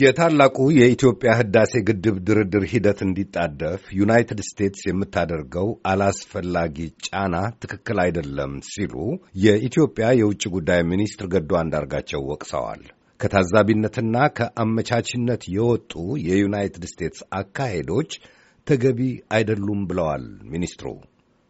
የታላቁ የኢትዮጵያ ህዳሴ ግድብ ድርድር ሂደት እንዲጣደፍ ዩናይትድ ስቴትስ የምታደርገው አላስፈላጊ ጫና ትክክል አይደለም ሲሉ የኢትዮጵያ የውጭ ጉዳይ ሚኒስትር ገዱ አንዳርጋቸው ወቅሰዋል። ከታዛቢነትና ከአመቻችነት የወጡ የዩናይትድ ስቴትስ አካሄዶች ተገቢ አይደሉም ብለዋል ሚኒስትሩ።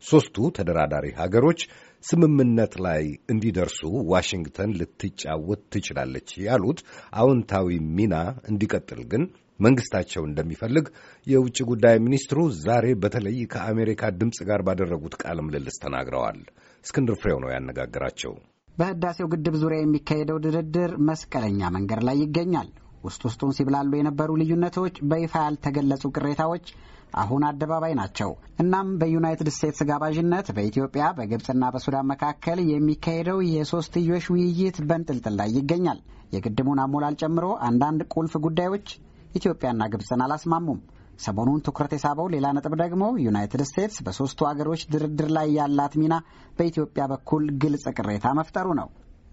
ሦስቱ ተደራዳሪ ሀገሮች ስምምነት ላይ እንዲደርሱ ዋሽንግተን ልትጫወት ትችላለች ያሉት አዎንታዊ ሚና እንዲቀጥል ግን መንግስታቸው እንደሚፈልግ የውጭ ጉዳይ ሚኒስትሩ ዛሬ በተለይ ከአሜሪካ ድምፅ ጋር ባደረጉት ቃለ ምልልስ ተናግረዋል። እስክንድር ፍሬው ነው ያነጋግራቸው። በህዳሴው ግድብ ዙሪያ የሚካሄደው ድርድር መስቀለኛ መንገድ ላይ ይገኛል። ውስጥ ውስጡን ሲብላሉ የነበሩ ልዩነቶች፣ በይፋ ያልተገለጹ ቅሬታዎች አሁን አደባባይ ናቸው። እናም በዩናይትድ ስቴትስ ጋባዥነት በኢትዮጵያ በግብፅና በሱዳን መካከል የሚካሄደው የሶስትዮሽ ውይይት በንጥልጥል ላይ ይገኛል። የግድቡን አሞላል ጨምሮ አንዳንድ ቁልፍ ጉዳዮች ኢትዮጵያና ግብፅን አላስማሙም። ሰሞኑን ትኩረት የሳበው ሌላ ነጥብ ደግሞ ዩናይትድ ስቴትስ በሦስቱ አገሮች ድርድር ላይ ያላት ሚና በኢትዮጵያ በኩል ግልጽ ቅሬታ መፍጠሩ ነው።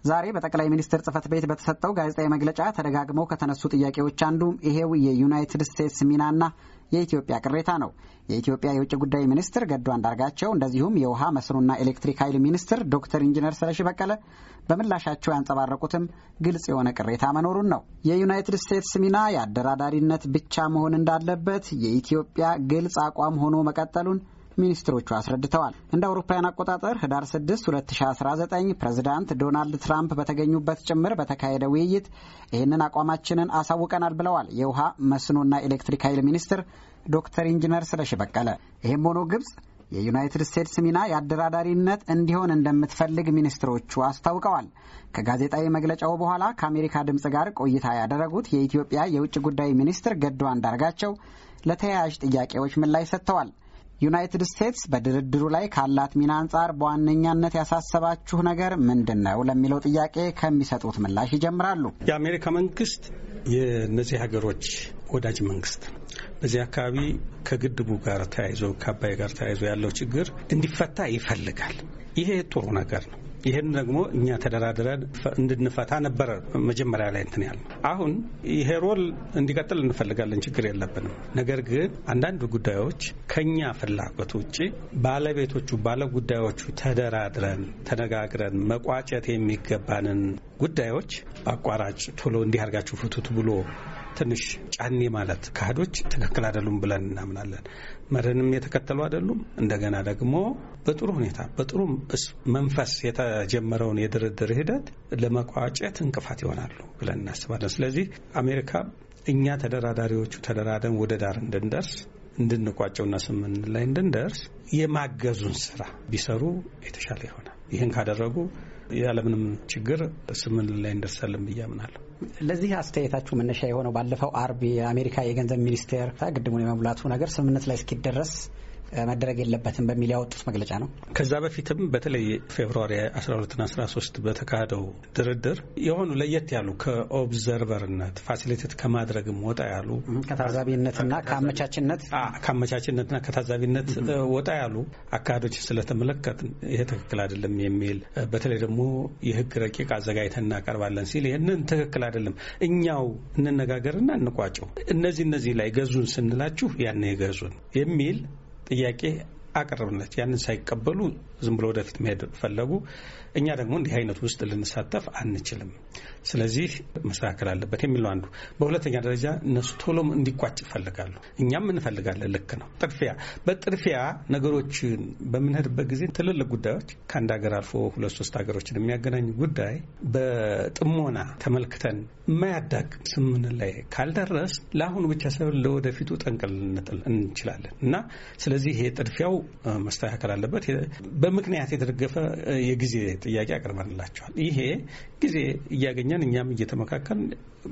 ዛሬ በጠቅላይ ሚኒስትር ጽህፈት ቤት በተሰጠው ጋዜጣዊ መግለጫ ተደጋግመው ከተነሱ ጥያቄዎች አንዱም ይሄው የዩናይትድ ስቴትስ ሚናና የኢትዮጵያ ቅሬታ ነው። የኢትዮጵያ የውጭ ጉዳይ ሚኒስትር ገዱ አንዳርጋቸው እንደዚሁም የውሃ መስኖና ኤሌክትሪክ ኃይል ሚኒስትር ዶክተር ኢንጂነር ስለሺ በቀለ በምላሻቸው ያንጸባረቁትም ግልጽ የሆነ ቅሬታ መኖሩን ነው። የዩናይትድ ስቴትስ ሚና የአደራዳሪነት ብቻ መሆን እንዳለበት የኢትዮጵያ ግልጽ አቋም ሆኖ መቀጠሉን ሚኒስትሮቹ አስረድተዋል። እንደ አውሮፓውያን አቆጣጠር ህዳር 6 2019 ፕሬዝዳንት ዶናልድ ትራምፕ በተገኙበት ጭምር በተካሄደ ውይይት ይህንን አቋማችንን አሳውቀናል ብለዋል የውሃ መስኖና ኤሌክትሪክ ኃይል ሚኒስትር ዶክተር ኢንጂነር ስለሺ በቀለ። ይህም ሆኖ ግብጽ የዩናይትድ ስቴትስ ሚና የአደራዳሪነት እንዲሆን እንደምትፈልግ ሚኒስትሮቹ አስታውቀዋል። ከጋዜጣዊ መግለጫው በኋላ ከአሜሪካ ድምፅ ጋር ቆይታ ያደረጉት የኢትዮጵያ የውጭ ጉዳይ ሚኒስትር ገዱ አንዳርጋቸው ለተያያዥ ጥያቄዎች ምላሽ ሰጥተዋል። ዩናይትድ ስቴትስ በድርድሩ ላይ ካላት ሚና አንጻር በዋነኛነት ያሳሰባችሁ ነገር ምንድን ነው ለሚለው ጥያቄ ከሚሰጡት ምላሽ ይጀምራሉ። የአሜሪካ መንግስት የእነዚህ ሀገሮች ወዳጅ መንግስት በዚህ አካባቢ ከግድቡ ጋር ተያይዞ ከአባይ ጋር ተያይዞ ያለው ችግር እንዲፈታ ይፈልጋል። ይሄ ጥሩ ነገር ነው። ይህን ደግሞ እኛ ተደራድረን እንድንፈታ ነበረ መጀመሪያ ላይ እንትን ያል አሁን ይሄ ሮል እንዲቀጥል እንፈልጋለን፣ ችግር የለብንም። ነገር ግን አንዳንድ ጉዳዮች ከኛ ፍላጎት ውጭ ባለቤቶቹ ባለ ጉዳዮቹ ተደራድረን ተነጋግረን መቋጨት የሚገባንን ጉዳዮች በአቋራጭ ቶሎ እንዲህ አድርጋችሁ ፍቱት ብሎ ትንሽ ጫኔ ማለት ካህዶች ትክክል አይደሉም ብለን እናምናለን። መርህንም የተከተሉ አይደሉም። እንደገና ደግሞ በጥሩ ሁኔታ በጥሩ መንፈስ የተጀመረውን የድርድር ሂደት ለመቋጨት እንቅፋት ይሆናሉ ብለን እናስባለን። ስለዚህ አሜሪካ እኛ ተደራዳሪዎቹ ተደራደን ወደ ዳር እንድንደርስ እንድንቋጨውና ስምምነት ላይ እንድንደርስ የማገዙን ስራ ቢሰሩ የተሻለ ይሆናል። ይህን ካደረጉ ያለምንም ችግር ስምምነት ላይ እንደርሳለን ብዬ አምናለሁ። ለዚህ አስተያየታችሁ መነሻ የሆነው ባለፈው አርብ የአሜሪካ የገንዘብ ሚኒስቴር ግድቡን የመሙላቱ ነገር ስምምነት ላይ እስኪደረስ መደረግ የለበትም በሚል ያወጡት መግለጫ ነው። ከዛ በፊትም በተለይ ፌብርዋሪ 12ና 13 በተካሄደው ድርድር የሆኑ ለየት ያሉ ከኦብዘርቨርነት ፋሲሊቴት ከማድረግም ወጣ ያሉ ከታዛቢነትና ከአመቻችነት ከአመቻችነትና ከታዛቢነት ወጣ ያሉ አካሄዶች ስለተመለከት ይሄ ትክክል አይደለም የሚል በተለይ ደግሞ የህግ ረቂቅ አዘጋጅተን እናቀርባለን ሲል ይህንን ትክክል አይደለም፣ እኛው እንነጋገርና እንቋጨው፣ እነዚህ እነዚህ ላይ ገዙን ስንላችሁ ያን የገዙን የሚል ጥያቄ አቀረብነት ያንን ሳይቀበሉ ዝም ብሎ ወደፊት መሄድ ፈለጉ። እኛ ደግሞ እንዲህ አይነቱ ውስጥ ልንሳተፍ አንችልም፣ ስለዚህ መስተካከል አለበት የሚል ነው አንዱ። በሁለተኛ ደረጃ እነሱ ቶሎም እንዲቋጭ ይፈልጋሉ፣ እኛም እንፈልጋለን። ልክ ነው። ጥድፊያ በጥድፊያ ነገሮችን በምንሄድበት ጊዜ ትልልቅ ጉዳዮች ከአንድ ሀገር አልፎ ሁለት ሶስት ሀገሮችን የሚያገናኝ ጉዳይ በጥሞና ተመልክተን የማያዳግም ስምምነት ላይ ካልደረስ ለአሁኑ ብቻ ሳይሆን ለወደፊቱ ጠንቅል ልንጥል እንችላለን እና ስለዚህ ይሄ ጥድፊያው መስተካከል አለበት። በምክንያት የተደገፈ የጊዜ ጥያቄ አቅርበንላቸዋል። ይሄ ጊዜ እያገኘን እኛም እየተመካከል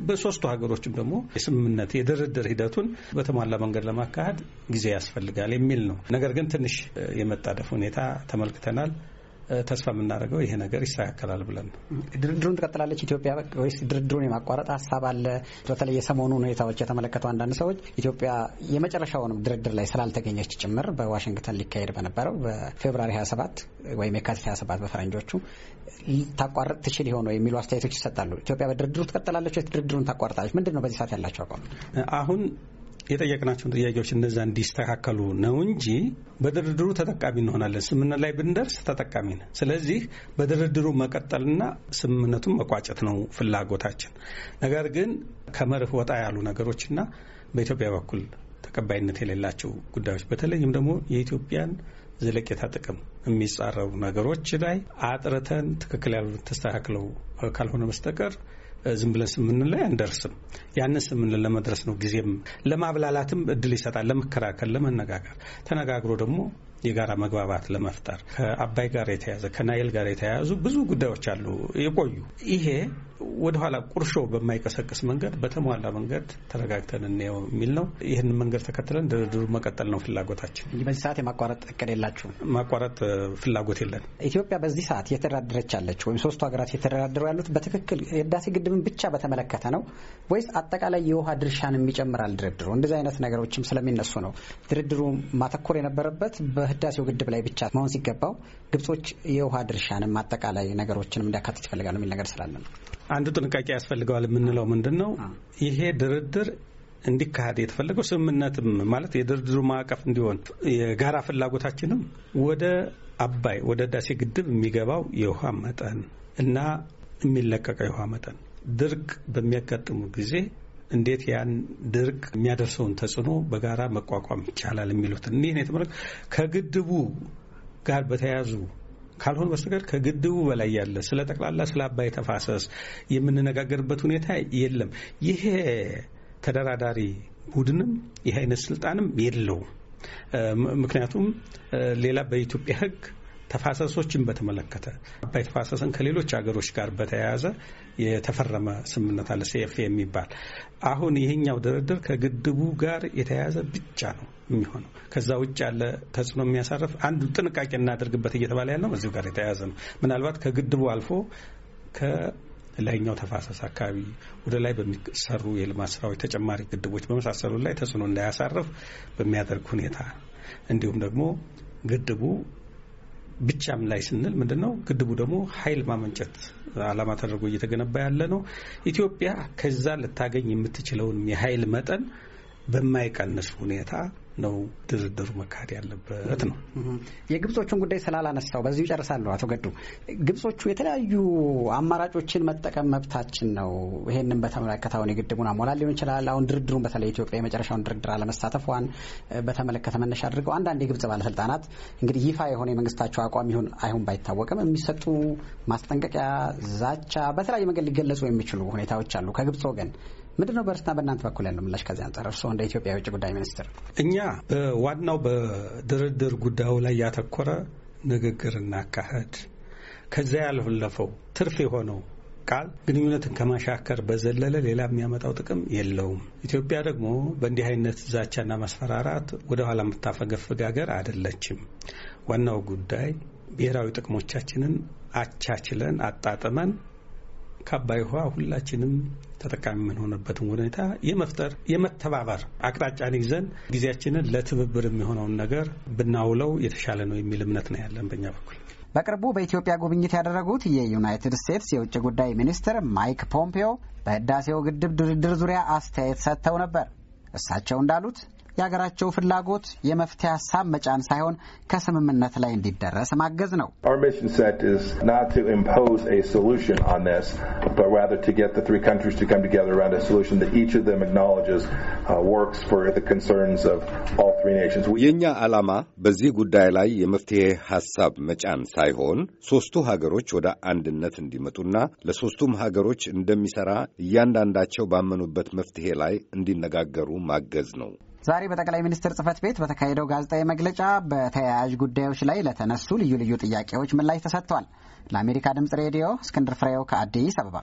በሶስቱ ሀገሮችም ደግሞ የስምምነት የድርድር ሂደቱን በተሟላ መንገድ ለማካሄድ ጊዜ ያስፈልጋል የሚል ነው። ነገር ግን ትንሽ የመጣደፍ ሁኔታ ተመልክተናል። ተስፋ የምናደርገው ይሄ ነገር ይስተካከላል ብለን ድርድሩን ትቀጥላለች ኢትዮጵያ ወይስ ድርድሩን የማቋረጥ ሀሳብ አለ? በተለይ የሰሞኑን ሁኔታዎች የተመለከቱ አንዳንድ ሰዎች ኢትዮጵያ የመጨረሻውንም ድርድር ላይ ስላልተገኘች ጭምር በዋሽንግተን ሊካሄድ በነበረው በፌብራሪ 27 ወይም የካቲት 27 በፈረንጆቹ ታቋርጥ ትችል የሆነው የሚሉ አስተያየቶች ይሰጣሉ። ኢትዮጵያ በድርድሩ ትቀጥላለች ወይስ ድርድሩን ታቋርጣለች? ምንድን ነው በዚህ ሰዓት ያላቸው አቋም? አሁን የጠየቅናቸውን ጥያቄዎች እነዛ እንዲስተካከሉ ነው እንጂ በድርድሩ ተጠቃሚ እንሆናለን። ስምምነት ላይ ብንደርስ ተጠቃሚ ነን። ስለዚህ በድርድሩ መቀጠልና ስምምነቱን መቋጨት ነው ፍላጎታችን። ነገር ግን ከመርህ ወጣ ያሉ ነገሮችና በኢትዮጵያ በኩል ተቀባይነት የሌላቸው ጉዳዮች በተለይም ደግሞ የኢትዮጵያን ዘለቄታ ጥቅም የሚጻረሩ ነገሮች ላይ አጥርተን ትክክል ያሉ ተስተካክለው ካልሆነ በስተቀር ዝም ብለን ስምምነት ላይ አንደርስም። ያንን ስምምነት ለመድረስ ነው ጊዜም ለማብላላትም እድል ይሰጣል፣ ለመከራከር፣ ለመነጋገር ተነጋግሮ ደግሞ የጋራ መግባባት ለመፍጠር ከአባይ ጋር የተያዘ ከናይል ጋር የተያያዙ ብዙ ጉዳዮች አሉ የቆዩ ይሄ ወደኋላ ቁርሾ በማይቀሰቅስ መንገድ በተሟላ መንገድ ተረጋግተን እንየው የሚል ነው። ይህንን መንገድ ተከትለን ድርድሩ መቀጠል ነው ፍላጎታችን እንጂ በዚህ ሰዓት የማቋረጥ እቅድ የላችሁም? ማቋረጥ ፍላጎት የለን። ኢትዮጵያ በዚህ ሰዓት እየተደራደረች ያለች ወይም ሶስቱ ሀገራት እየተደራደሩ ያሉት በትክክል የህዳሴ ግድብን ብቻ በተመለከተ ነው ወይስ አጠቃላይ የውሃ ድርሻንም ይጨምራል ድርድሩ? እንደዚህ አይነት ነገሮችም ስለሚነሱ ነው ድርድሩ ማተኮር የነበረበት በህዳሴው ግድብ ላይ ብቻ መሆን ሲገባው ግብጾች የውሃ ድርሻንም አጠቃላይ ነገሮችንም እንዲያካትት ይፈልጋሉ የሚል ነገር ስላለ ነው። አንዱ ጥንቃቄ ያስፈልገዋል የምንለው ምንድን ነው? ይሄ ድርድር እንዲካሄድ የተፈለገው ስምምነትም ማለት የድርድሩ ማዕቀፍ እንዲሆን የጋራ ፍላጎታችንም ወደ አባይ ወደ ህዳሴ ግድብ የሚገባው የውሃ መጠን እና የሚለቀቀው የውሃ መጠን ድርቅ በሚያጋጥሙ ጊዜ እንዴት ያን ድርቅ የሚያደርሰውን ተጽዕኖ በጋራ መቋቋም ይቻላል የሚሉትን እኒህን ከግድቡ ጋር በተያያዙ ካልሆነ በስተቀር ከግድቡ በላይ ያለ ስለ ጠቅላላ ስለ አባይ ተፋሰስ የምንነጋገርበት ሁኔታ የለም። ይሄ ተደራዳሪ ቡድንም ይህ አይነት ስልጣንም የለውም። ምክንያቱም ሌላ በኢትዮጵያ ሕግ ተፋሰሶችን በተመለከተ አባይ ተፋሰስን ከሌሎች ሀገሮች ጋር በተያያዘ የተፈረመ ስምምነት አለ ሴፍ የሚባል አሁን ይሄኛው ድርድር ከግድቡ ጋር የተያያዘ ብቻ ነው የሚሆነው። ከዛ ውጭ ያለ ተጽዕኖ የሚያሳርፍ አንዱ ጥንቃቄ እናደርግበት እየተባለ ያለው እዚሁ ጋር የተያያዘ ነው። ምናልባት ከግድቡ አልፎ ከላይኛው ተፋሰስ አካባቢ ወደ ላይ በሚሰሩ የልማት ስራዎች ተጨማሪ ግድቦች በመሳሰሉ ላይ ተጽዕኖ እንዳያሳርፍ በሚያደርግ ሁኔታ እንዲሁም ደግሞ ግድቡ ብቻም ላይ ስንል ምንድን ነው ግድቡ ደግሞ ኃይል ማመንጨት ዓላማ ተደርጎ እየተገነባ ያለ ነው። ኢትዮጵያ ከዛ ልታገኝ የምትችለውን የኃይል መጠን በማይቀንስ ሁኔታ ነው ድርድሩ መካሄድ ያለበት ነው። የግብጾቹን ጉዳይ ስላላነሳው በዚሁ ይጨርሳለሁ። አቶ ገዱ ግብጾቹ የተለያዩ አማራጮችን መጠቀም መብታችን ነው። ይሄንን በተመለከተ አሁን የግድቡን አሞላል ሊሆን ይችላል። አሁን ድርድሩን በተለይ ኢትዮጵያ የመጨረሻውን ድርድር አለመሳተፏን በተመለከተ መነሻ አድርገው አንዳንድ የግብጽ ባለስልጣናት እንግዲህ ይፋ የሆነ የመንግስታቸው አቋም ይሁን አይሁን ባይታወቅም የሚሰጡ ማስጠንቀቂያ፣ ዛቻ በተለያየ መንገድ ሊገለጹ የሚችሉ ሁኔታዎች አሉ ከግብጽ ወገን ምንድን ነው በእርስና በእናንተ በኩል ያለው ምላሽ? ከዚህ አንጻር እርስዎ እንደ ኢትዮጵያ የውጭ ጉዳይ ሚኒስትር። እኛ በዋናው በድርድር ጉዳዩ ላይ ያተኮረ ንግግር እናካሄድ፣ ከዚያ ያለፈው ትርፍ የሆነው ቃል ግንኙነትን ከማሻከር በዘለለ ሌላ የሚያመጣው ጥቅም የለውም። ኢትዮጵያ ደግሞ በእንዲህ አይነት ዛቻና ማስፈራራት ወደ ኋላ የምታፈገፍግ ሀገር አይደለችም። ዋናው ጉዳይ ብሔራዊ ጥቅሞቻችንን አቻችለን አጣጥመን ከአባይ ውሃ ሁላችንም ተጠቃሚ የምንሆንበትን ሁኔታ የመፍጠር የመተባበር አቅጣጫን ይዘን ጊዜያችንን ለትብብር የሚሆነውን ነገር ብናውለው የተሻለ ነው የሚል እምነት ነው ያለን በእኛ በኩል። በቅርቡ በኢትዮጵያ ጉብኝት ያደረጉት የዩናይትድ ስቴትስ የውጭ ጉዳይ ሚኒስትር ማይክ ፖምፔዮ በህዳሴው ግድብ ድርድር ዙሪያ አስተያየት ሰጥተው ነበር። እሳቸው እንዳሉት የሀገራቸው ፍላጎት የመፍትሄ ሀሳብ መጫን ሳይሆን ከስምምነት ላይ እንዲደረስ ማገዝ ነው። የእኛ ዓላማ በዚህ ጉዳይ ላይ የመፍትሄ ሀሳብ መጫን ሳይሆን ሦስቱ ሀገሮች ወደ አንድነት እንዲመጡና ለሦስቱም ሀገሮች እንደሚሠራ እያንዳንዳቸው ባመኑበት መፍትሄ ላይ እንዲነጋገሩ ማገዝ ነው። ዛሬ በጠቅላይ ሚኒስትር ጽህፈት ቤት በተካሄደው ጋዜጣዊ መግለጫ በተያያዥ ጉዳዮች ላይ ለተነሱ ልዩ ልዩ ጥያቄዎች ምላሽ ተሰጥቷል። ለአሜሪካ ድምጽ ሬዲዮ እስክንድር ፍሬው ከአዲስ አበባ